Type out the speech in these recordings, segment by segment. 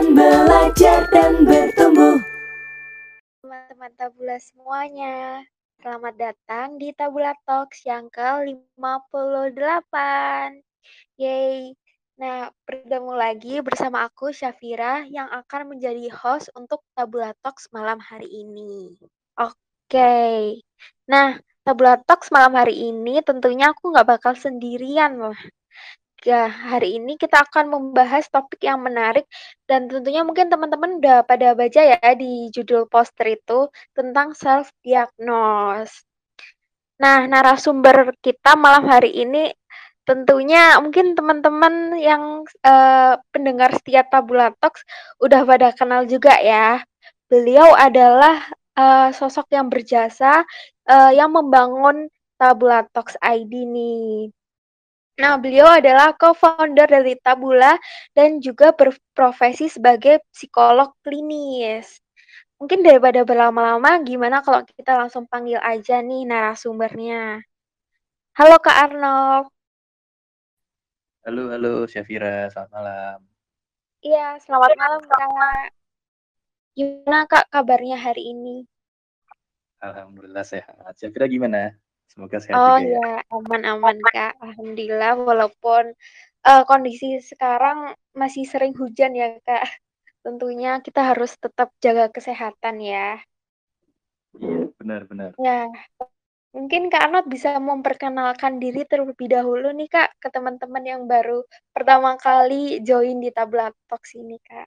Salam belajar dan bertumbuh. Teman-teman tabula semuanya, selamat datang di Tabula Talks yang ke-58. Yeay. Nah, bertemu lagi bersama aku Syafira yang akan menjadi host untuk Tabula Talks malam hari ini. Oke. Nah, Tabula Talks malam hari ini tentunya aku nggak bakal sendirian loh. Ya, hari ini kita akan membahas topik yang menarik dan tentunya mungkin teman-teman udah pada baca ya di judul poster itu tentang self diagnose. Nah, narasumber kita malam hari ini tentunya mungkin teman-teman yang uh, pendengar setia Tabula udah pada kenal juga ya. Beliau adalah uh, sosok yang berjasa uh, yang membangun Tabula ID nih. Nah, beliau adalah co-founder dari Tabula dan juga berprofesi sebagai psikolog klinis. Mungkin daripada berlama-lama, gimana kalau kita langsung panggil aja nih narasumbernya. Halo Kak Arnold. Halo, halo Syafira, selamat malam. Iya, selamat malam Kak. Gimana Kak kabarnya hari ini? Alhamdulillah sehat. Syafira gimana? Semoga sehat Oh juga ya. ya, aman-aman Kak. Alhamdulillah walaupun uh, kondisi sekarang masih sering hujan ya Kak. Tentunya kita harus tetap jaga kesehatan ya. Iya, benar-benar. Ya, mungkin Kak Arnold bisa memperkenalkan diri terlebih dahulu nih Kak ke teman-teman yang baru pertama kali join di Tabla Talks ini Kak.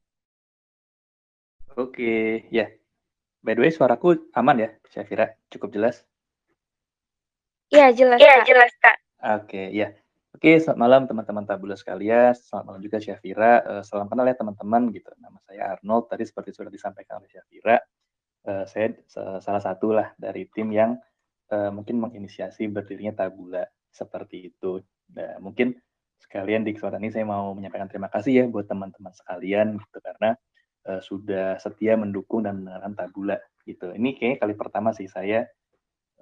Oke, ya. By the way, suaraku aman ya, Syafira? Cukup jelas? Iya, jelas, Iya, Kak. jelas, Kak. Oke, ya. Oke, selamat malam teman-teman tabula sekalian. Selamat malam juga Syafira. Uh, salam kenal ya teman-teman gitu. Nama saya Arnold. Tadi seperti sudah disampaikan oleh Syafira, uh, saya uh, salah satu lah dari tim yang uh, mungkin menginisiasi berdirinya tabula seperti itu. Nah, mungkin sekalian di kesempatan ini saya mau menyampaikan terima kasih ya buat teman-teman sekalian gitu karena uh, sudah setia mendukung dan mendengarkan tabula gitu. Ini kayaknya kali pertama sih saya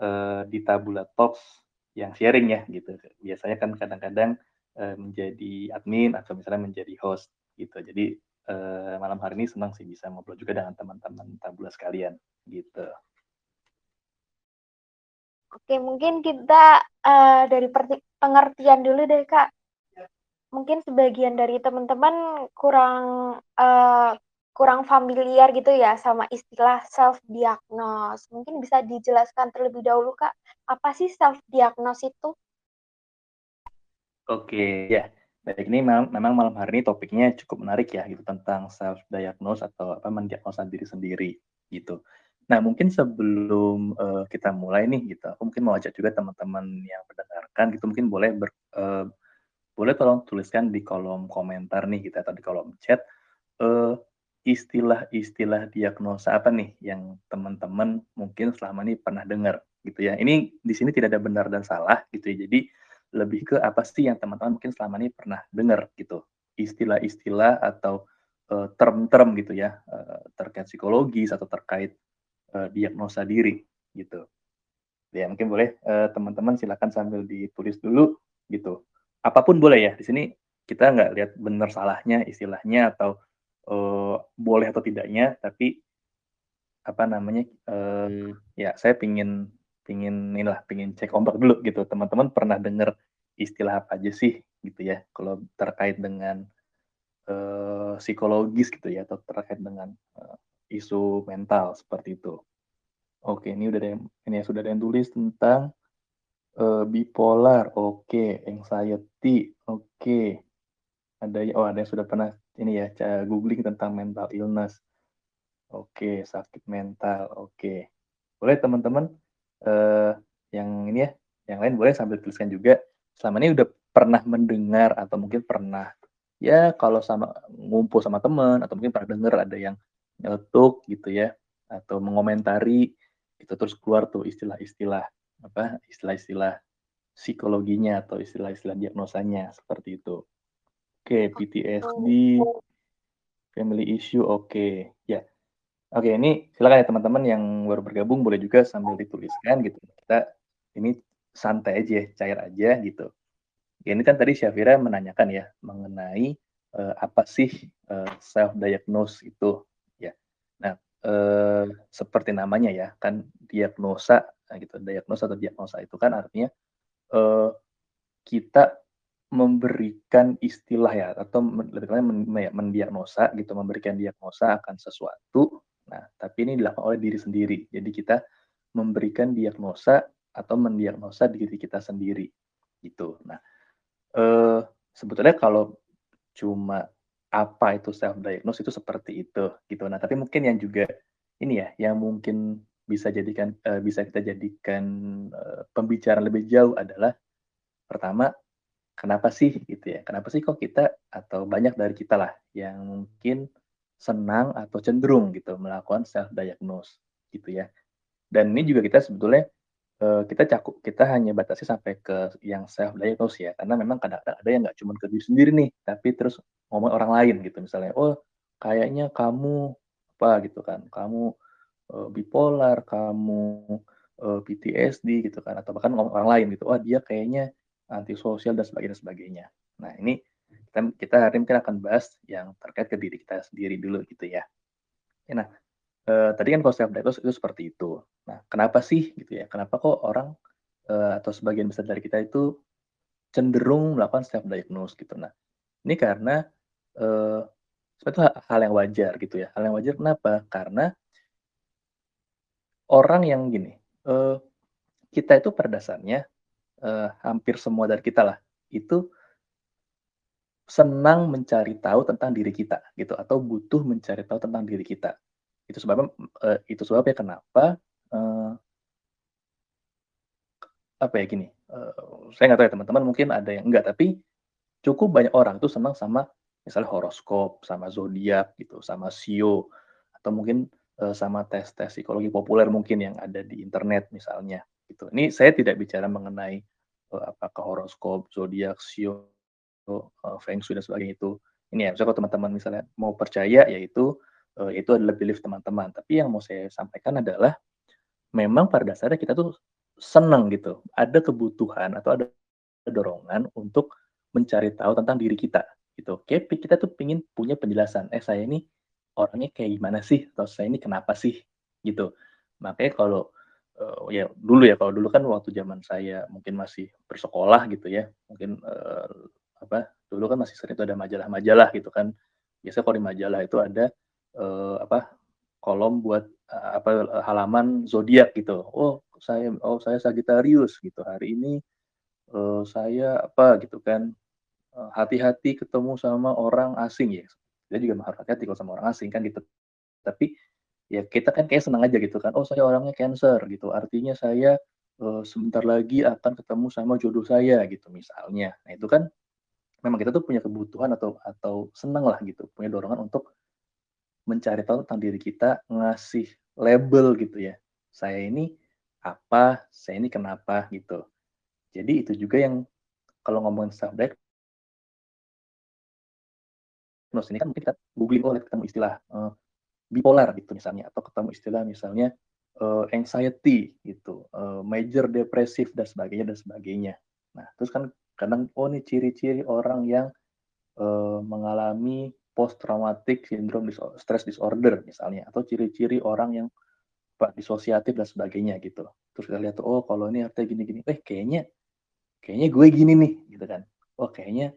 uh, di Tabula Talks yang sharing ya gitu. Biasanya kan kadang-kadang uh, menjadi admin atau misalnya menjadi host gitu. Jadi uh, malam hari ini senang sih bisa ngobrol juga dengan teman-teman Tabula sekalian gitu. Oke, mungkin kita uh, dari pengertian dulu deh kak. Mungkin sebagian dari teman-teman kurang uh, kurang familiar gitu ya sama istilah self diagnose. Mungkin bisa dijelaskan terlebih dahulu Kak, apa sih self diagnose itu? Oke, ya. Baik, ini memang, malam hari ini topiknya cukup menarik ya gitu tentang self diagnose atau apa mendiagnosa diri sendiri gitu. Nah, mungkin sebelum uh, kita mulai nih gitu, aku mungkin mau ajak juga teman-teman yang mendengarkan gitu mungkin boleh ber, uh, boleh tolong tuliskan di kolom komentar nih gitu atau di kolom chat uh, istilah-istilah diagnosa apa nih yang teman-teman mungkin selama ini pernah dengar gitu ya. Ini di sini tidak ada benar dan salah gitu ya. Jadi lebih ke apa sih yang teman-teman mungkin selama ini pernah dengar gitu. Istilah-istilah atau uh, term-term gitu ya uh, terkait psikologis atau terkait uh, diagnosa diri gitu. Ya mungkin boleh teman-teman silakan sambil ditulis dulu gitu. Apa pun boleh ya. Di sini kita nggak lihat benar salahnya istilahnya atau uh, boleh atau tidaknya tapi apa namanya uh, ya saya pingin pingin inilah pingin cek ombak dulu gitu. Teman-teman pernah dengar istilah apa aja sih gitu ya kalau terkait dengan uh, psikologis gitu ya atau terkait dengan uh, isu mental seperti itu? Oke ini udah ada yang ini sudah ada yang tulis tentang uh, bipolar. Oke anxiety. Oke. Ada oh ada yang sudah pernah ini ya googling tentang mental illness. Oke, sakit mental. Oke. Boleh teman-teman uh, yang ini ya, yang lain boleh sambil tuliskan juga. Selama ini udah pernah mendengar atau mungkin pernah ya kalau sama ngumpul sama teman atau mungkin pernah dengar ada yang nyeletuk gitu ya atau mengomentari itu terus keluar tuh istilah-istilah apa istilah-istilah psikologinya atau istilah-istilah diagnosanya seperti itu. Oke, PTSD, family issue, oke. Ya. Oke, ini silakan ya teman-teman yang baru bergabung boleh juga sambil dituliskan gitu. Kita ini santai aja, cair aja gitu. Ya, ini kan tadi Syafira menanyakan ya mengenai uh, apa sih uh, self diagnose itu ya. Nah, uh, seperti namanya ya, kan diagnosa gitu. Diagnosa atau diagnosa itu kan artinya kita memberikan istilah ya atau lebih tepatnya mendiagnosa gitu, memberikan diagnosa akan sesuatu. Nah, tapi ini dilakukan oleh diri sendiri. Jadi kita memberikan diagnosa atau mendiagnosa diri kita sendiri gitu. Nah, eh, sebetulnya kalau cuma apa itu self diagnose itu seperti itu gitu. Nah, tapi mungkin yang juga ini ya, yang mungkin bisa jadikan uh, bisa kita jadikan uh, pembicaraan lebih jauh adalah pertama kenapa sih gitu ya? Kenapa sih kok kita atau banyak dari kita lah yang mungkin senang atau cenderung gitu melakukan self diagnose gitu ya. Dan ini juga kita sebetulnya uh, kita cakup kita hanya batasi sampai ke yang self diagnose ya. Karena memang kadang-kadang ada yang nggak cuma ke diri sendiri nih tapi terus ngomong orang lain gitu. Misalnya oh kayaknya kamu apa gitu kan. Kamu uh, bipolar kamu eh, PTSD gitu kan. Atau bahkan ngomong orang lain gitu. Oh dia kayaknya antisosial dan sebagainya sebagainya nah ini kita kita hari ini mungkin akan bahas yang terkait ke diri kita sendiri dulu gitu ya nah uh, tadi kan kalau self itu seperti itu Nah, kenapa sih gitu ya? Kenapa kok orang uh, atau sebagian besar dari kita itu cenderung melakukan self diagnose gitu. Nah, ini karena uh, itu hal yang wajar gitu ya. Hal yang wajar kenapa? Karena orang yang gini, uh, kita itu pada dasarnya uh, hampir semua dari kita lah itu senang mencari tahu tentang diri kita gitu atau butuh mencari tahu tentang diri kita. Itu sebabnya uh, itu sebabnya kenapa uh, apa ya gini, uh, saya nggak tahu ya teman-teman mungkin ada yang enggak, tapi cukup banyak orang tuh senang sama misalnya horoskop, sama zodiak gitu, sama sio, atau mungkin sama tes-tes psikologi populer mungkin yang ada di internet misalnya gitu. Ini saya tidak bicara mengenai apakah horoskop, zodiak, sio, uh, feng shui dan sebagainya itu. Ini ya, misalnya kalau teman-teman misalnya mau percaya yaitu uh, itu adalah belief teman-teman. Tapi yang mau saya sampaikan adalah memang pada dasarnya kita tuh senang gitu. Ada kebutuhan atau ada dorongan untuk mencari tahu tentang diri kita gitu. Kayak kita tuh pingin punya penjelasan. Eh saya ini orangnya kayak gimana sih? Atau saya ini kenapa sih? Gitu. Makanya kalau uh, ya dulu ya kalau dulu kan waktu zaman saya mungkin masih bersekolah gitu ya. Mungkin uh, apa? Dulu kan masih sering itu ada majalah-majalah gitu kan. Biasanya kalau di majalah itu ada uh, apa kolom buat uh, apa halaman zodiak gitu. Oh, saya oh saya Sagittarius gitu. Hari ini uh, saya apa gitu kan hati-hati ketemu sama orang asing ya. Kita juga hati-hati kalau sama orang asing kan gitu. Tapi ya kita kan kayak senang aja gitu kan. Oh, saya orangnya Cancer gitu. Artinya saya uh, sebentar lagi akan ketemu sama jodoh saya gitu misalnya. Nah, itu kan memang kita tuh punya kebutuhan atau atau senang lah gitu, punya dorongan untuk mencari tahu tentang diri kita, ngasih label gitu ya. Saya ini apa, saya ini kenapa gitu. Jadi itu juga yang kalau ngomongin self diagnose ini kan mungkin kita googling oh ketemu istilah uh, bipolar gitu misalnya atau ketemu istilah misalnya uh, anxiety gitu, uh, major depresif dan sebagainya dan sebagainya. Nah, terus kan kadang oh ini ciri-ciri orang yang uh, mengalami post traumatic syndrome stress disorder misalnya atau ciri-ciri orang yang pak disosiatif dan sebagainya gitu terus kita lihat oh kalau ini artinya gini-gini eh kayaknya kayaknya gue gini nih gitu kan oh kayaknya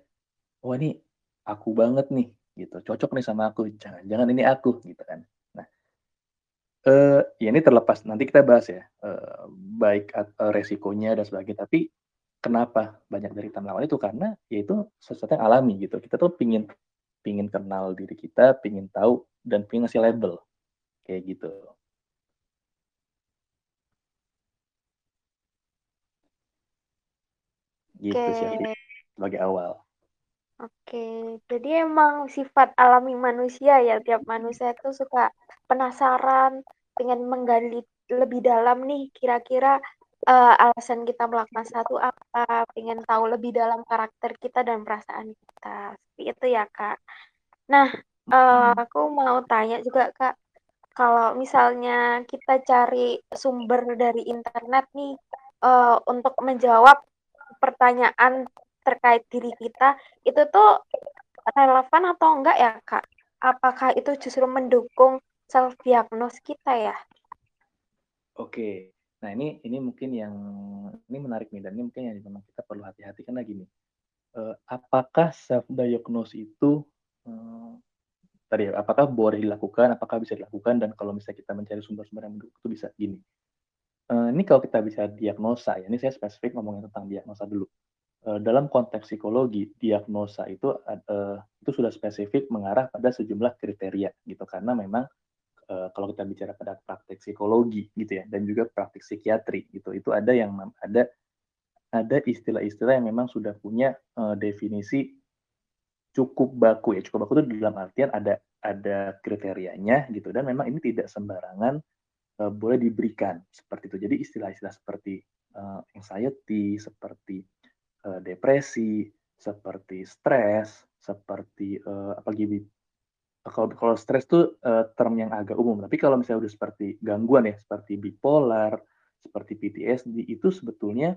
oh ini aku banget nih gitu cocok nih sama aku jangan-jangan ini aku gitu kan nah eh, ya ini terlepas nanti kita bahas ya eh, baik uh, resikonya dan sebagainya tapi kenapa banyak dari melawan itu karena yaitu sesuatu yang alami gitu kita tuh pingin pingin kenal diri kita, pingin tahu, dan pingin ngasih label. Kayak gitu. Gitu okay. sih sebagai awal. Oke, jadi emang sifat alami manusia ya, tiap manusia itu suka penasaran, pengen menggali lebih dalam nih, kira-kira uh, alasan kita melakukan satu apa, pengen tahu lebih dalam karakter kita dan perasaan kita. Seperti itu ya, Kak. Nah, uh, aku mau tanya juga, Kak, kalau misalnya kita cari sumber dari internet nih, uh, untuk menjawab pertanyaan terkait diri kita, itu tuh relevan atau enggak ya, Kak? apakah itu justru mendukung self diagnose kita ya? Oke. Nah, ini ini mungkin yang ini menarik nih dan ini mungkin yang memang kita perlu hati-hati karena gini. Uh, apakah self diagnose itu uh, tadi apakah boleh dilakukan, apakah bisa dilakukan dan kalau misalnya kita mencari sumber-sumber yang mendukung itu bisa gini. Uh, ini kalau kita bisa diagnosa ya, ini saya spesifik ngomongin tentang diagnosa dulu. Uh, dalam konteks psikologi, diagnosa itu uh, itu sudah spesifik mengarah pada sejumlah kriteria gitu. Karena memang uh, kalau kita bicara pada praktek psikologi gitu ya dan juga praktik psikiatri gitu itu ada yang ada ada istilah-istilah yang memang sudah punya definisi cukup baku ya. Cukup baku itu dalam artian ada ada kriterianya gitu dan memang ini tidak sembarangan boleh diberikan seperti itu. Jadi istilah-istilah seperti anxiety seperti uh, depresi seperti stres seperti uh, apa gitu kalau kalau stres tuh uh, term yang agak umum. Tapi kalau misalnya udah seperti gangguan ya, seperti bipolar, seperti PTSD itu sebetulnya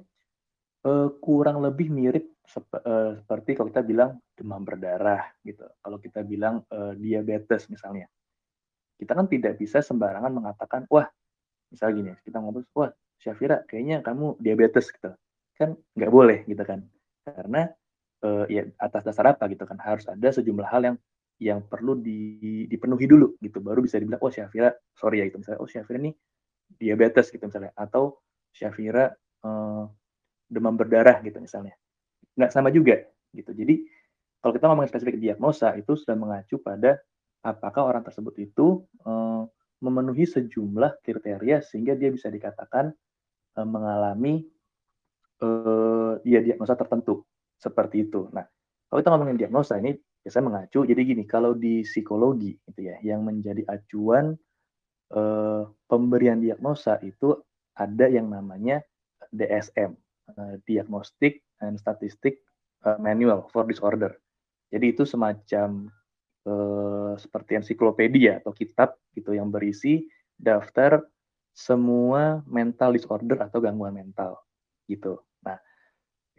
uh, kurang lebih mirip sep uh, seperti kalau kita bilang demam berdarah gitu. Kalau kita bilang uh, diabetes misalnya. Kita kan tidak bisa sembarangan mengatakan, wah, misalnya gini, kita ngomong, wah, Syafira, kayaknya kamu diabetes gitu. Kan nggak boleh gitu kan. Karena uh, ya atas dasar apa gitu kan harus ada sejumlah hal yang yang perlu di, dipenuhi dulu gitu. Baru bisa dibilang oh Syafira sorry ya itu misalnya oh Syafira ini diabetes gitu misalnya. Atau Syafira eh, demam berdarah gitu misalnya. Nggak sama juga gitu. Jadi kalau kita ngomongin spesifik diagnosa itu sudah mengacu pada apakah orang tersebut itu eh, memenuhi sejumlah kriteria sehingga dia bisa dikatakan eh, mengalami eh, ya diagnosa tertentu. Seperti itu. Nah kalau kita ngomongin diagnosa ini ya saya mengacu jadi gini kalau di psikologi gitu ya yang menjadi acuan eh, pemberian diagnosa itu ada yang namanya DSM eh, Diagnostic and Statistic Manual for Disorder. Jadi itu semacam eh, seperti ensiklopedia atau kitab gitu yang berisi daftar semua mental disorder atau gangguan mental gitu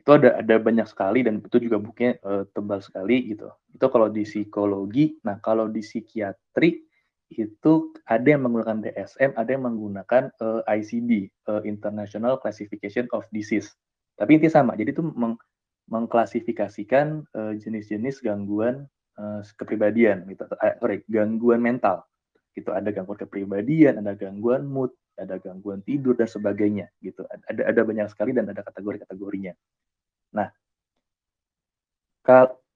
itu ada ada banyak sekali dan itu juga bukunya uh, tebal sekali gitu. Itu kalau di psikologi, nah kalau di psikiatri itu ada yang menggunakan DSM, ada yang menggunakan uh, eh, ICD, uh, eh, International Classification of Disease. Tapi intinya sama, jadi itu meng mengklasifikasikan jenis-jenis uh, gangguan uh, kepribadian gitu, uh, sorry, gangguan mental. Gitu ada gangguan kepribadian, ada gangguan mood, ada gangguan tidur dan sebagainya gitu. Ada ada banyak sekali dan ada kategori-kategorinya. Nah,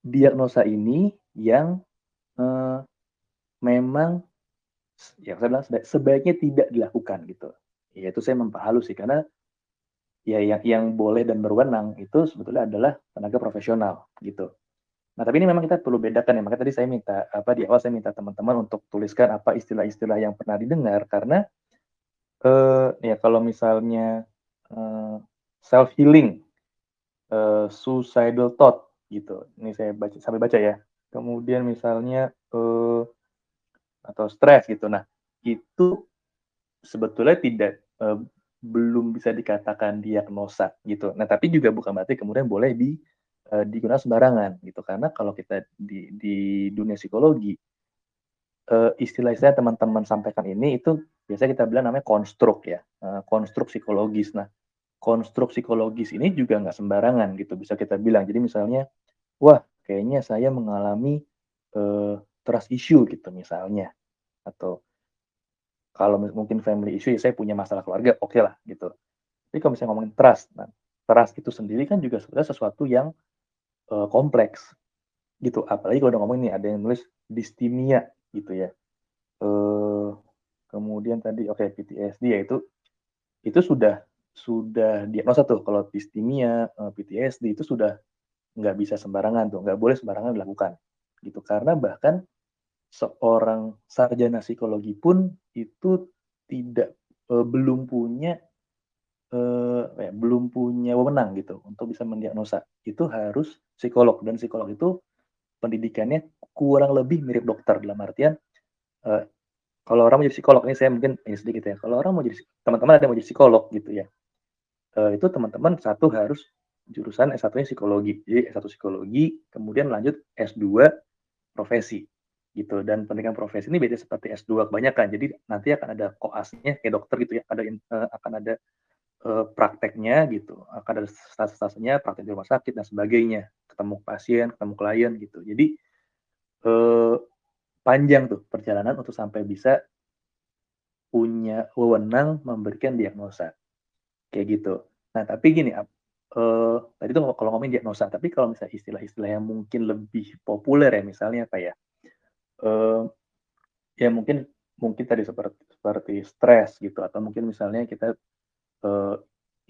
diagnosa ini yang eh, memang yang saya bilang sebaiknya tidak dilakukan gitu. Yaitu saya memperhalus sih karena ya yang yang boleh dan berwenang itu sebetulnya adalah tenaga profesional gitu. Nah, tapi ini memang kita perlu bedakan ya. Makanya tadi saya minta apa di awal saya minta teman-teman untuk tuliskan apa istilah-istilah yang pernah didengar karena eh, ya kalau misalnya eh, self healing uh, suicidal thought gitu. Ini saya baca sampai baca ya. Kemudian misalnya uh, atau stres gitu. Nah, itu sebetulnya tidak uh, belum bisa dikatakan diagnosa gitu. Nah, tapi juga bukan berarti kemudian boleh di uh, digunakan sembarangan gitu. Karena kalau kita di di dunia psikologi uh, istilah-istilah teman-teman sampaikan ini itu biasanya kita bilang namanya konstruk ya, uh, konstruk psikologis. Nah, konstruk psikologis ini juga nggak sembarangan gitu bisa kita bilang. Jadi misalnya, wah kayaknya saya mengalami uh, trust issue gitu misalnya, atau kalau mungkin family issue ya saya punya masalah keluarga, oke okay lah gitu. Tapi kalau misalnya ngomongin trust, nah trust itu sendiri kan juga sebenarnya sesuatu yang uh, kompleks gitu. Apalagi kalau udah ngomong nih ada yang nulis distimia gitu ya. Uh, kemudian tadi oke okay, PTSD ya itu itu sudah sudah diagnosa tuh kalau distimia, eh, PTSD itu sudah nggak bisa sembarangan tuh, nggak boleh sembarangan dilakukan gitu. Karena bahkan seorang sarjana psikologi pun itu tidak e, belum punya e, ya, belum punya wewenang gitu untuk bisa mendiagnosa. Itu harus psikolog dan psikolog itu pendidikannya kurang lebih mirip dokter dalam artian e, kalau orang mau jadi psikolog ini saya mungkin ini sedikit ya. Kalau orang mau jadi teman-teman ada yang mau jadi psikolog gitu ya uh, itu teman-teman satu harus jurusan S1-nya psikologi. Jadi S1 psikologi, kemudian lanjut S2 profesi. gitu. Dan pendidikan profesi ini beda seperti S2 kebanyakan. Jadi nanti akan ada koasnya kayak dokter gitu ya ada uh, akan ada uh, prakteknya gitu. Akan ada stase-stasenya praktek di rumah sakit dan sebagainya. Ketemu pasien ketemu klien gitu. Jadi uh, panjang tuh perjalanan untuk sampai bisa punya wewenang memberikan diagnosa kayak gitu nah tapi gini uh, tadi tuh kalau ngomongin diagnosa tapi kalau misalnya istilah-istilah yang mungkin lebih populer ya misalnya apa ya uh, ya mungkin mungkin tadi seperti seperti stres gitu atau mungkin misalnya kita uh,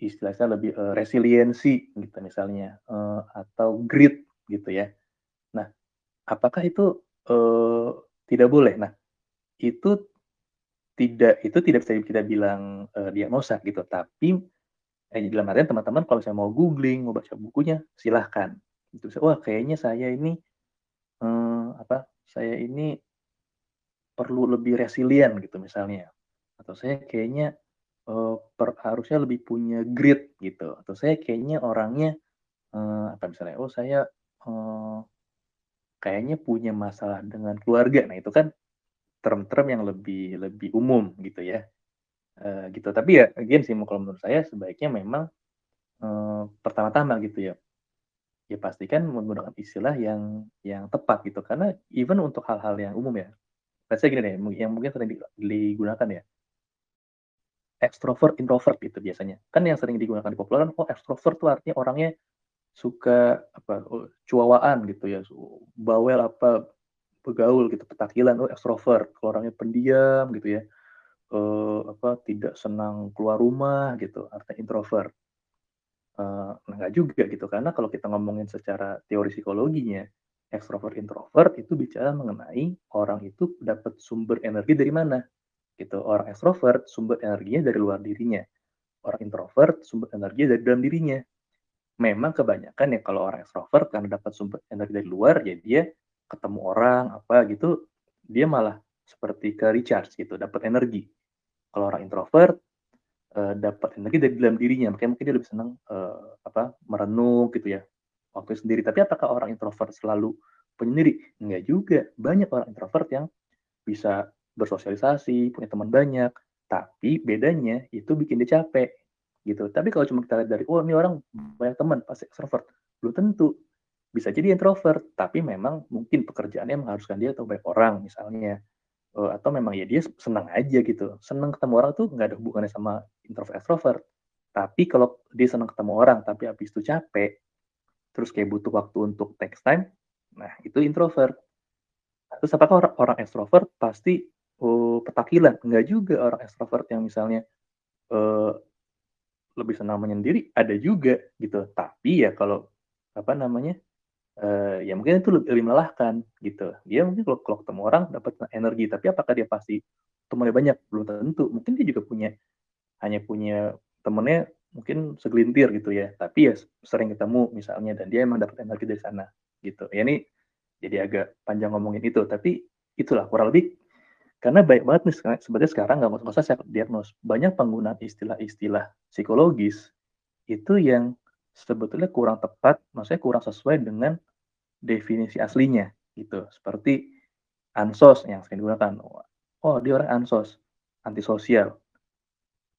istilahnya lebih uh, resiliensi gitu misalnya uh, atau grit gitu ya. Nah, apakah itu uh, tidak boleh? Nah, itu tidak itu tidak bisa kita bilang uh, diagnosa gitu, tapi eh, dalam artian teman-teman kalau saya mau googling, mau baca bukunya, silahkan. Itu wah kayaknya saya ini uh, apa saya ini perlu lebih resilient gitu misalnya, atau saya kayaknya, uh, per harusnya lebih punya grit gitu, atau saya kayaknya orangnya, uh, apa misalnya, oh saya, uh, kayaknya punya masalah dengan keluarga. Nah itu kan term-term yang lebih lebih umum gitu ya, uh, gitu. Tapi ya again sih kalau menurut saya sebaiknya memang, uh, pertama-tama gitu ya ya pastikan menggunakan istilah yang yang tepat gitu. Karena even untuk hal-hal yang umum ya, let's say gini deh, yang mungkin sering digunakan ya. Extrovert, introvert itu biasanya. Kan yang sering digunakan di popularan, oh extrovert tuh artinya orangnya suka apa, oh, cuawaan gitu ya, bawel apa, begaul gitu, petakilan, oh extrovert. Kalau orangnya pendiam gitu ya, uh, apa, tidak senang keluar rumah gitu, artinya introvert. Uh, enggak juga gitu, karena kalau kita ngomongin secara teori psikologinya, extrovert introvert itu bicara mengenai orang itu dapat sumber energi dari mana, gitu. Orang extrovert sumber energinya dari luar dirinya, orang introvert sumber energi dari dalam dirinya. Memang kebanyakan ya kalau orang extrovert karena dapat sumber energi dari luar, ya dia ketemu orang apa gitu, dia malah seperti ke recharge gitu, dapat energi. Kalau orang introvert uh, dapat energi dari dalam dirinya, makanya mungkin dia lebih senang uh, apa merenung gitu ya, waktu sendiri. Tapi apakah orang introvert selalu penyendiri? Enggak juga. Banyak orang introvert yang bisa bersosialisasi, punya teman banyak, tapi bedanya itu bikin dia capek gitu. Tapi kalau cuma kita lihat dari oh ini orang banyak teman pasti extrovert, belum tentu. Bisa jadi introvert, tapi memang mungkin pekerjaannya mengharuskan dia atau banyak orang misalnya. Uh, atau memang ya dia senang aja gitu. Senang ketemu orang tuh nggak ada hubungannya sama introvert extrovert. Tapi kalau dia senang ketemu orang tapi habis itu capek, terus kayak butuh waktu untuk text time, nah itu introvert. Terus apakah orang, orang extrovert pasti oh, petakilan? Enggak juga orang extrovert yang misalnya uh, lebih senang menyendiri ada juga gitu. Tapi ya kalau apa namanya uh, ya mungkin itu lebih, melelahkan gitu. Dia mungkin kalau, kalau ketemu orang dapat energi, tapi apakah dia pasti temannya banyak? Belum tentu. Mungkin dia juga punya hanya punya temennya mungkin segelintir gitu ya tapi ya sering ketemu misalnya dan dia emang dapat energi dari sana gitu ya ini jadi agak panjang ngomongin itu tapi itulah kurang lebih karena baik banget nih sebenarnya sekarang nggak usah saya diagnos banyak penggunaan istilah-istilah psikologis itu yang sebetulnya kurang tepat maksudnya kurang sesuai dengan definisi aslinya gitu seperti ansos yang sering digunakan oh dia orang ansos antisosial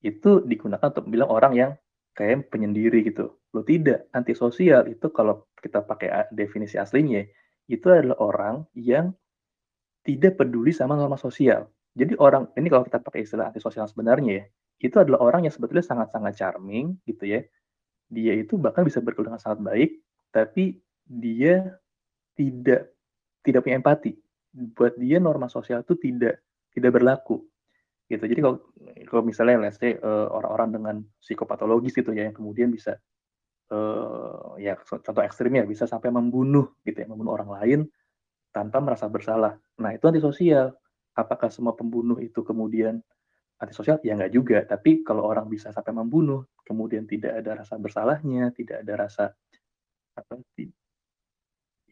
itu digunakan untuk bilang orang yang kayak penyendiri gitu. Lo tidak, antisosial itu kalau kita pakai definisi aslinya, itu adalah orang yang tidak peduli sama norma sosial. Jadi orang, ini kalau kita pakai istilah antisosial sebenarnya ya, itu adalah orang yang sebetulnya sangat-sangat charming gitu ya. Dia itu bahkan bisa bergaul dengan sangat baik, tapi dia tidak tidak punya empati. Buat dia norma sosial itu tidak tidak berlaku gitu. Jadi kalau kalau misalnya let's uh, orang-orang dengan psikopatologis gitu ya yang kemudian bisa uh, ya contoh ekstrimnya bisa sampai membunuh gitu ya, membunuh orang lain tanpa merasa bersalah. Nah, itu antisosial. Apakah semua pembunuh itu kemudian antisosial? Ya enggak juga. Tapi kalau orang bisa sampai membunuh, kemudian tidak ada rasa bersalahnya, tidak ada rasa apa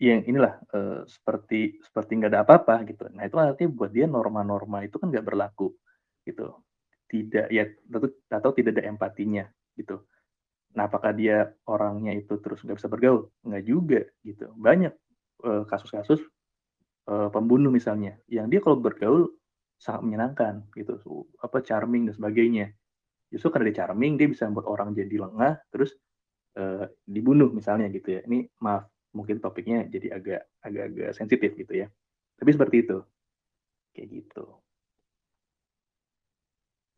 yang inilah uh, seperti seperti nggak ada apa-apa gitu. Nah itu artinya buat dia norma-norma itu kan nggak berlaku gitu tidak ya tentu atau tidak ada empatinya gitu nah apakah dia orangnya itu terus nggak bisa bergaul nggak juga gitu banyak kasus kasus-kasus uh, pembunuh misalnya, yang dia kalau bergaul sangat menyenangkan gitu, apa charming dan sebagainya. Justru karena dia charming, dia bisa membuat orang jadi lengah, terus uh, dibunuh misalnya gitu ya. Ini maaf, mungkin topiknya jadi agak agak-agak sensitif gitu ya. Tapi seperti itu. Kayak gitu.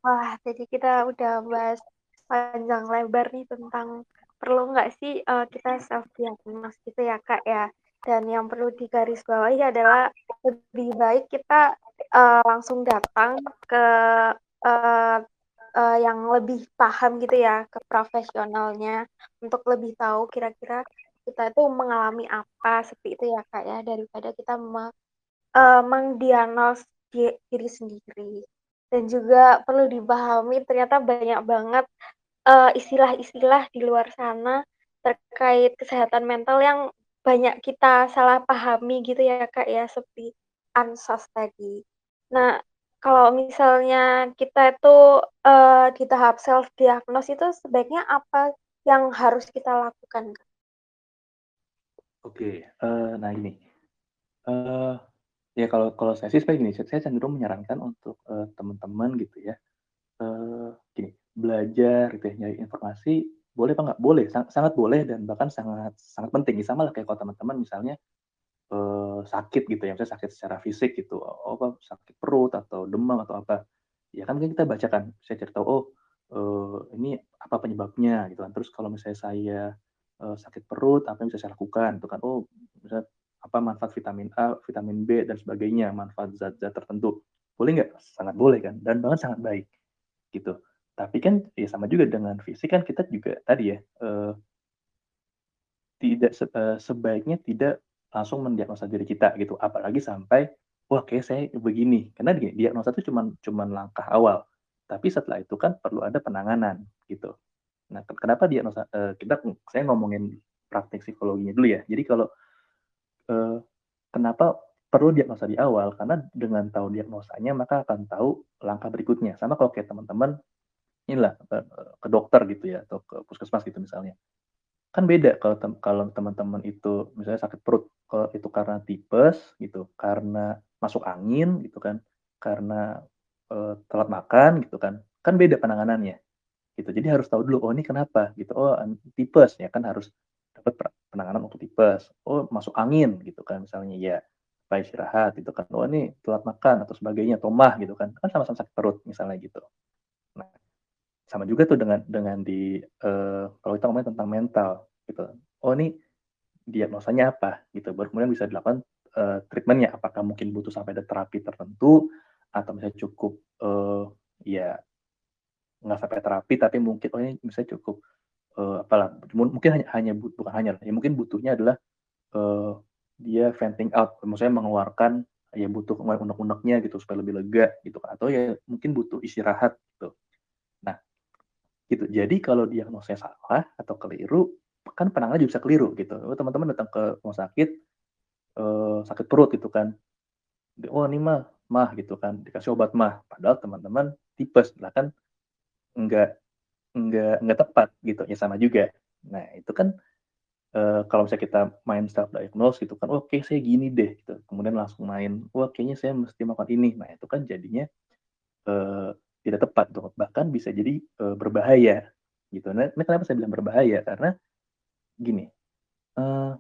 Wah, jadi kita udah bahas panjang lebar nih tentang perlu nggak sih uh, kita self diagnose gitu ya kak ya dan yang perlu digarisbawahi adalah lebih baik kita uh, langsung datang ke uh, uh, yang lebih paham gitu ya ke profesionalnya untuk lebih tahu kira-kira kita itu mengalami apa seperti itu ya kak ya daripada kita me, uh, mengdiagnos diri sendiri. Dan juga perlu dipahami ternyata banyak banget istilah-istilah uh, di luar sana terkait kesehatan mental yang banyak kita salah pahami gitu ya Kak ya seperti ansos tadi. Nah, kalau misalnya kita itu uh, di tahap self diagnose itu sebaiknya apa yang harus kita lakukan? Kak? Oke, uh, nah ini, uh, ya kalau kalau saya sih seperti gini, saya cenderung menyarankan untuk uh, teman-teman gitu ya, uh, gini, belajar gitu ya, nyari informasi boleh apa nggak? Boleh, sang sangat boleh dan bahkan sangat sangat penting. Sama lah kayak kalau teman-teman misalnya, uh, sakit gitu ya, misalnya sakit secara fisik gitu, oh apa, sakit perut atau demam atau apa, ya kan kita bacakan, saya cari tahu, oh, uh, ini apa penyebabnya gitu kan. Terus kalau misalnya saya, uh, sakit perut, apa yang bisa saya lakukan itu kan, oh misalnya apa manfaat vitamin A, vitamin B dan sebagainya, manfaat zat-zat tertentu. Boleh nggak? Sangat boleh kan, dan banget sangat baik, gitu. Tapi kan ya sama juga dengan fisik kan kita juga tadi ya, uh, tidak se uh, sebaiknya tidak langsung mendiagnosa diri kita gitu, apalagi sampai, "Wah kayak saya begini." Karena di diagnosa itu cuman cuman langkah awal, tapi setelah itu kan perlu ada penanganan gitu. Nah, kenapa diagnosa uh, kita saya ngomongin praktik psikologinya dulu ya. Jadi kalau, uh, kenapa perlu diagnosa di awal, karena dengan tahu diagnosanya maka akan tahu langkah berikutnya. Sama kalau kayak teman-teman inilah ke, ke dokter gitu ya atau ke puskesmas gitu misalnya. Kan beda kalau tem kalau teman-teman itu misalnya sakit perut, kalau itu karena tipes gitu, karena masuk angin gitu kan, karena uh, telat makan gitu kan, kan beda penanganannya. Gitu. Jadi harus tahu dulu, oh ini kenapa gitu. Oh tipes ya kan harus dapat penanganan untuk tipes. Oh masuk angin gitu kan misalnya ya supaya istirahat gitu kan. Oh ini telat makan atau sebagainya, tomah gitu kan. Kan sama-sama sakit perut misalnya gitu. Sama juga tuh dengan dengan di uh, kalau kita ngomongin tentang mental gitu. Oh ini diagnosanya apa gitu. Baru kemudian bisa dilakukan uh, treatmentnya. Apakah mungkin butuh sampai ada terapi tertentu atau misalnya cukup uh, ya nggak sampai terapi tapi mungkin oh ini misalnya cukup uh, apalah mungkin hanya hanya bukan hanya ya mungkin butuhnya adalah uh, dia venting out maksudnya mengeluarkan ya butuh unek-uneknya gitu supaya lebih lega gitu atau ya mungkin butuh istirahat gitu gitu. Jadi kalau diagnosanya salah atau keliru, kan penanganan juga bisa keliru gitu. Oh, teman-teman datang ke rumah sakit, uh, sakit perut gitu kan. Oh ini mah, mah gitu kan, dikasih obat mah. Padahal teman-teman tipes, lah kan enggak enggak enggak tepat gitu, ya sama juga. Nah itu kan uh, kalau misalnya kita main self diagnose gitu kan, oke saya gini deh gitu. Kemudian langsung main, wah kayaknya saya mesti makan ini. Nah itu kan jadinya uh, tidak tepat tuh, bahkan bisa jadi uh, berbahaya gitu. Nah, ini kenapa saya bilang berbahaya? Karena gini, uh,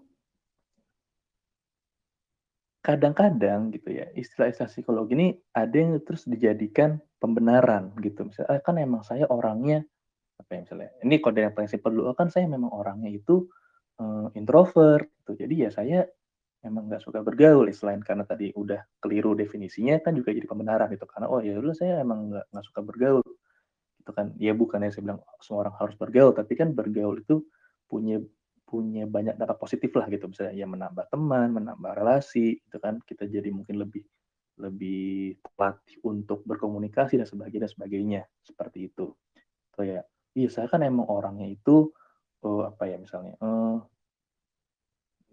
kadang-kadang gitu ya, istilah-istilah psikologi ini ada yang terus dijadikan pembenaran gitu. Misalnya, ah, kan emang saya orangnya apa ya misalnya, ini kode yang paling simpel dulu, kan saya memang orangnya itu uh, introvert gitu. Jadi ya saya emang nggak suka bergaul ya, selain karena tadi udah keliru definisinya kan juga jadi pembenaran gitu. Karena oh ya dulu saya emang nggak nggak suka bergaul. Itu kan. Ya bukannya saya bilang semua orang harus bergaul tapi kan bergaul itu punya punya banyak dampak positif lah gitu. Misalnya ya menambah teman menambah relasi itu kan. Kita jadi mungkin lebih lebih terlatih untuk berkomunikasi dan sebagainya dan sebagainya. Seperti itu. So ya iya saya kan emang orangnya itu oh, apa ya misalnya uh,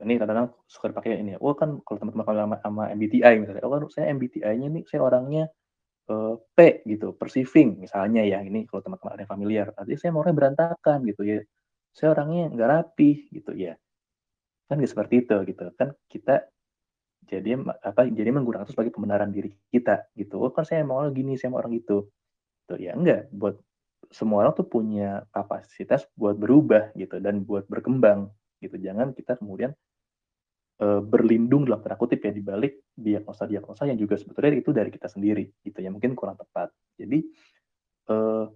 ini kadang-kadang suka dipakai ini ya, oh kan kalau teman-teman kalau sama, sama MBTI misalnya, oh kan saya MBTI-nya nih saya orangnya uh, P gitu, perceiving misalnya ya, ini kalau teman-teman ada yang familiar, artinya saya orangnya berantakan gitu ya, saya orangnya nggak rapi gitu ya, kan gak seperti itu gitu, kan kita jadi apa jadi menggunakan itu sebagai pembenaran diri kita gitu. Oh kan saya mau gini saya mau orang gitu tuh ya enggak. Buat semua orang tuh punya kapasitas buat berubah gitu dan buat berkembang gitu. Jangan kita kemudian uh, berlindung dalam tanda kutip ya di balik diagnosa-diagnosa yang juga sebetulnya itu dari kita sendiri gitu ya. Mungkin kurang tepat. Jadi uh,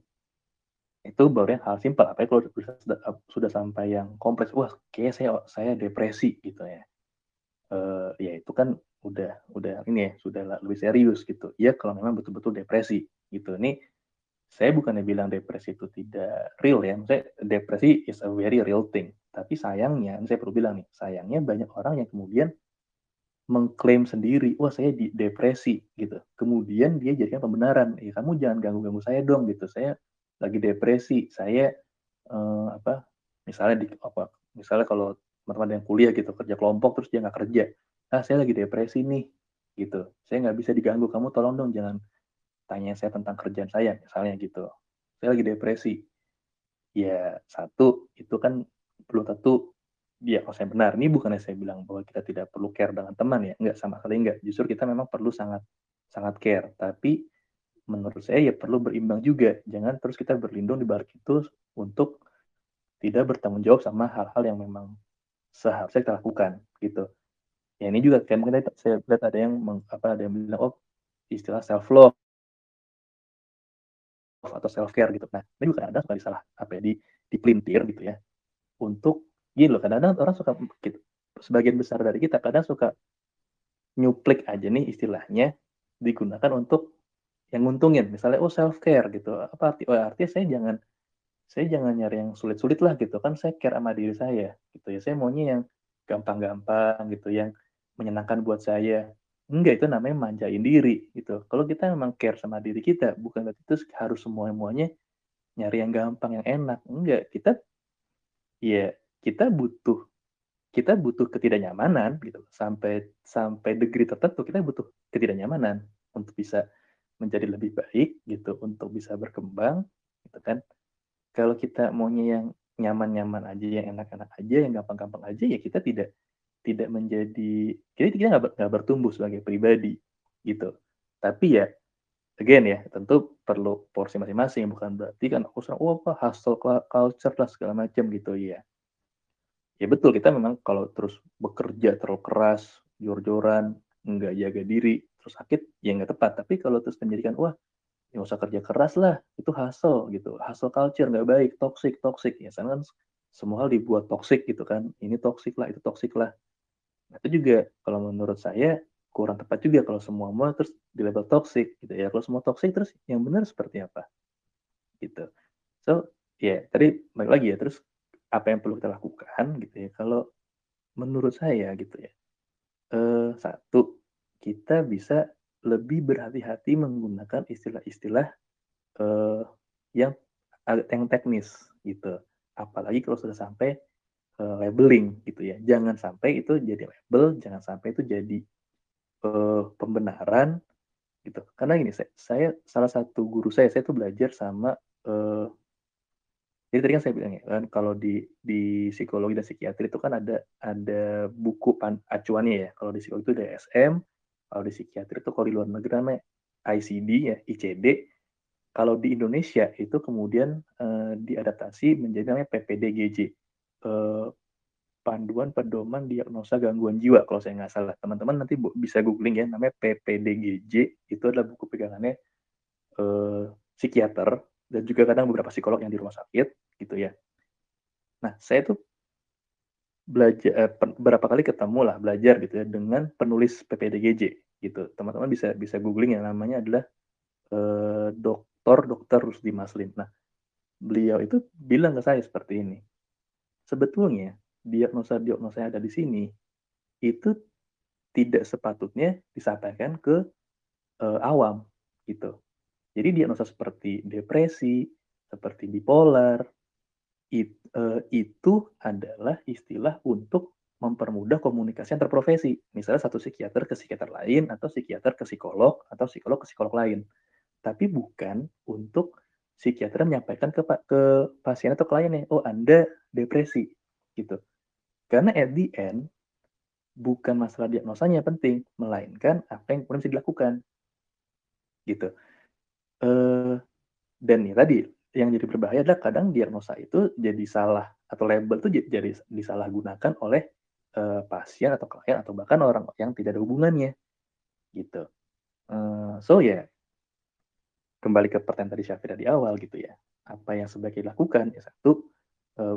itu baru yang hal simpel. Apa kalau sudah, sudah sampai yang kompleks wah kayak saya saya depresi gitu ya. Uh, ya itu kan udah udah ini ya sudah lebih serius gitu. Ya kalau memang betul-betul depresi gitu. Ini saya bukannya bilang depresi itu tidak real ya. Saya depresi is a very real thing tapi sayangnya saya perlu bilang nih sayangnya banyak orang yang kemudian mengklaim sendiri, wah saya di depresi gitu. Kemudian dia jadikan pembenaran, ya kamu jangan ganggu-ganggu saya dong gitu. Saya lagi depresi saya uh, apa misalnya di apa misalnya kalau teman-teman yang kuliah gitu kerja kelompok terus dia nggak kerja ah saya lagi depresi nih gitu saya nggak bisa diganggu kamu tolong dong jangan tanya saya tentang kerjaan saya misalnya gitu saya lagi depresi ya satu itu kan belum tentu dia kalau saya benar ini bukannya saya bilang bahwa kita tidak perlu care dengan teman ya nggak sama sekali nggak justru kita memang perlu sangat sangat care tapi menurut saya ya perlu berimbang juga. Jangan terus kita berlindung di balik itu untuk tidak bertanggung jawab sama hal-hal yang memang seharusnya kita lakukan gitu. Ya ini juga kayak mungkin saya lihat ada yang meng, apa ada yang bilang oh istilah self love atau self care gitu. Nah ini juga ada suka salah apa ya di dipelintir gitu ya untuk gini loh kadang-kadang orang suka gitu, sebagian besar dari kita kadang suka nyuplik aja nih istilahnya digunakan untuk yang nguntungin. Misalnya oh self care gitu. Apa arti oh artinya saya jangan saya jangan nyari yang sulit-sulit lah gitu. Kan saya care sama diri saya gitu ya. Saya maunya yang gampang-gampang gitu yang menyenangkan buat saya. Enggak itu namanya manjain diri gitu. Kalau kita memang care sama diri kita bukan berarti itu harus semua semuanya nyari yang gampang yang enak. Enggak kita ya kita butuh kita butuh ketidaknyamanan gitu sampai sampai degree tertentu kita butuh ketidaknyamanan untuk bisa menjadi lebih baik gitu untuk bisa berkembang gitu kan. Kalau kita maunya yang nyaman-nyaman aja yang enak-enak aja yang gampang-gampang aja ya kita tidak tidak menjadi jadi kita nggak bertumbuh sebagai pribadi gitu. Tapi ya again ya tentu perlu porsi masing-masing bukan berarti kan aku serang oh apa hustle culture lah segala macam gitu ya ya betul kita memang kalau terus bekerja terlalu keras jor-joran nggak jaga diri terus sakit ya nggak tepat. Tapi kalau terus menjadikan wah ya usah kerja keras lah itu hasil gitu. Hasil culture nggak baik toxic toxic. Ya kan semua hal dibuat toxic gitu kan. Ini toxic lah itu toxic lah. Nah, itu juga kalau menurut saya kurang tepat juga kalau semua mau terus di level toxic gitu ya kalau semua toxic terus yang benar seperti apa gitu so ya yeah, tadi balik lagi ya terus apa yang perlu kita lakukan gitu ya kalau menurut saya gitu ya eh, satu kita bisa lebih berhati-hati menggunakan istilah-istilah uh, yang yang teknis gitu. Apalagi kalau sudah sampai uh, labeling gitu ya. Jangan sampai itu jadi label, jangan sampai itu jadi uh, pembenaran gitu. Karena gini, saya, saya salah satu guru saya, saya itu belajar sama uh, jadi tadi kan saya bilang ya kan kalau di di psikologi dan psikiatri itu kan ada ada buku pan, acuannya ya. Kalau di psikologi itu ada SM, kalau di psikiatri itu kalau di luar negeri namanya ICD ya, ICD. Kalau di Indonesia itu kemudian uh, diadaptasi menjadi namanya PPDGJ. Uh, Panduan Pedoman Diagnosa Gangguan Jiwa kalau saya nggak salah. Teman-teman nanti bisa googling ya namanya PPDGJ. Itu adalah buku pegangannya uh, psikiater dan juga kadang beberapa psikolog yang di rumah sakit gitu ya. Nah, saya tuh belajar eh, berapa kali ketemu lah belajar gitu ya dengan penulis PPDGJ gitu teman-teman bisa bisa googling yang namanya adalah eh, dokter dokter Rusdi Maslin nah beliau itu bilang ke saya seperti ini sebetulnya diagnosa diagnosa yang ada di sini itu tidak sepatutnya disampaikan ke eh, awam gitu jadi diagnosa seperti depresi seperti bipolar it, uh, itu adalah istilah untuk mempermudah komunikasi antar profesi. Misalnya satu psikiater ke psikiater lain atau psikiater ke psikolog atau psikolog ke psikolog lain. Tapi bukan untuk psikiater menyampaikan ke ke pasien atau kliennya, oh Anda depresi gitu. Karena at the end bukan masalah diagnosanya penting, melainkan apa yang kemudian bisa dilakukan. Gitu. Uh, dan ya tadi, yang jadi berbahaya adalah kadang diagnosa itu jadi salah atau label itu jadi disalahgunakan oleh uh, pasien atau klien atau bahkan orang yang tidak ada hubungannya gitu. Uh, so ya yeah, kembali ke pertanyaan tadi Syafira di awal gitu ya. Apa yang sebaiknya dilakukan? Ya satu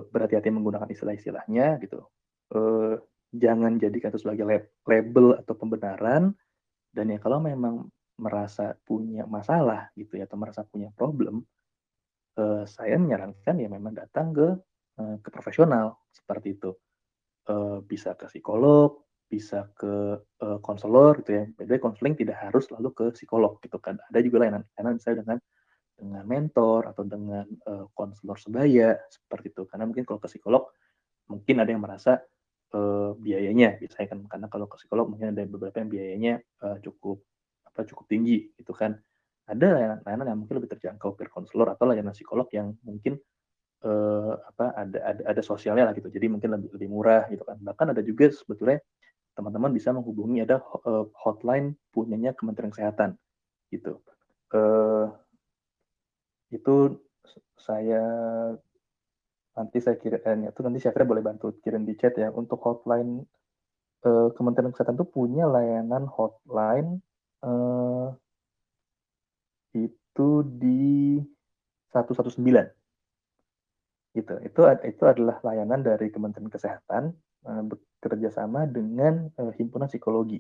berhati-hati menggunakan istilah-istilahnya gitu. Uh, jangan jadikan itu sebagai label atau pembenaran. Dan ya kalau memang merasa punya masalah gitu ya atau merasa punya problem uh, saya menyarankan ya memang datang ke uh, ke profesional seperti itu. Uh, bisa ke psikolog bisa ke uh, konselor gitu ya. Beda konseling tidak harus selalu ke psikolog gitu kan. Ada juga layanan layanan misalnya dengan dengan mentor atau dengan konselor uh, sebaya seperti itu. Karena mungkin kalau ke psikolog mungkin ada yang merasa uh, biayanya biasanya kan. Karena kalau ke psikolog mungkin ada beberapa yang biayanya uh, cukup apa cukup tinggi gitu kan. Ada layanan-layanan yang mungkin lebih terjangkau peer counselor atau layanan psikolog yang mungkin uh, apa ada ada ada sosialnya lah gitu. Jadi mungkin lebih lebih murah gitu kan. Bahkan ada juga sebetulnya teman-teman bisa menghubungi ada hotline punyanya Kementerian Kesehatan gitu. Uh, itu saya nanti saya kirim eh, itu nanti Syafira boleh bantu kirim di chat ya. Untuk hotline eh, Kementerian Kesehatan itu punya layanan hotline eh, itu di 119 gitu. Itu itu adalah layanan dari Kementerian Kesehatan eh, bekerja sama dengan eh, himpunan psikologi.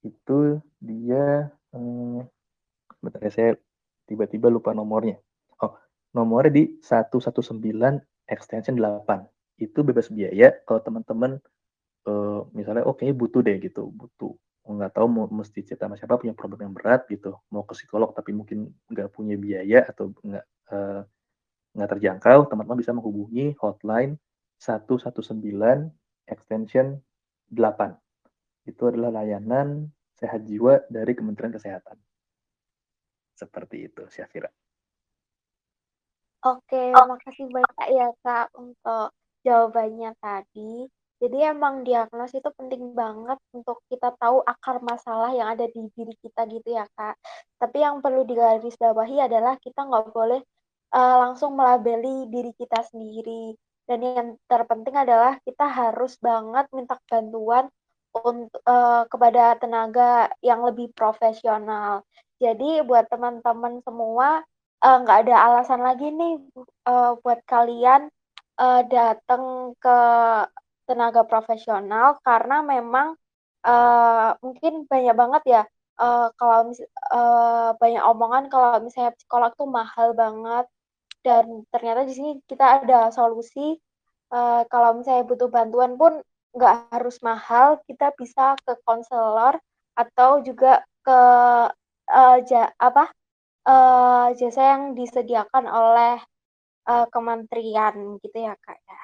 Itu dia eh, bentar ya saya tiba-tiba lupa nomornya. Oh nomornya di 119 extension 8 itu bebas biaya kalau teman-teman uh, misalnya oke oh, butuh deh gitu. Butuh. Nggak tahu mau mesti cerita sama siapa punya problem yang berat gitu. Mau ke psikolog tapi mungkin nggak punya biaya atau nggak uh, nggak terjangkau teman-teman bisa menghubungi hotline 119 extension 8 itu adalah layanan sehat jiwa dari Kementerian Kesehatan. Seperti itu Syafira Oke, oh. makasih banyak ya Kak untuk jawabannya tadi. Jadi emang diagnosis itu penting banget untuk kita tahu akar masalah yang ada di diri kita gitu ya Kak. Tapi yang perlu digarisbawahi adalah kita nggak boleh uh, langsung melabeli diri kita sendiri. Dan yang terpenting adalah kita harus banget minta bantuan untuk uh, kepada tenaga yang lebih profesional. Jadi buat teman-teman semua Eh, nggak uh, ada alasan lagi nih uh, buat kalian uh, datang ke tenaga profesional karena memang uh, mungkin banyak banget ya uh, kalau uh, banyak omongan kalau misalnya psikolog tuh mahal banget. Dan ternyata di sini kita ada solusi uh, kalau misalnya butuh bantuan pun nggak harus mahal kita bisa ke konselor atau juga ke uh, ja, apa uh, jasa yang disediakan oleh uh, kementerian gitu ya Kak ya.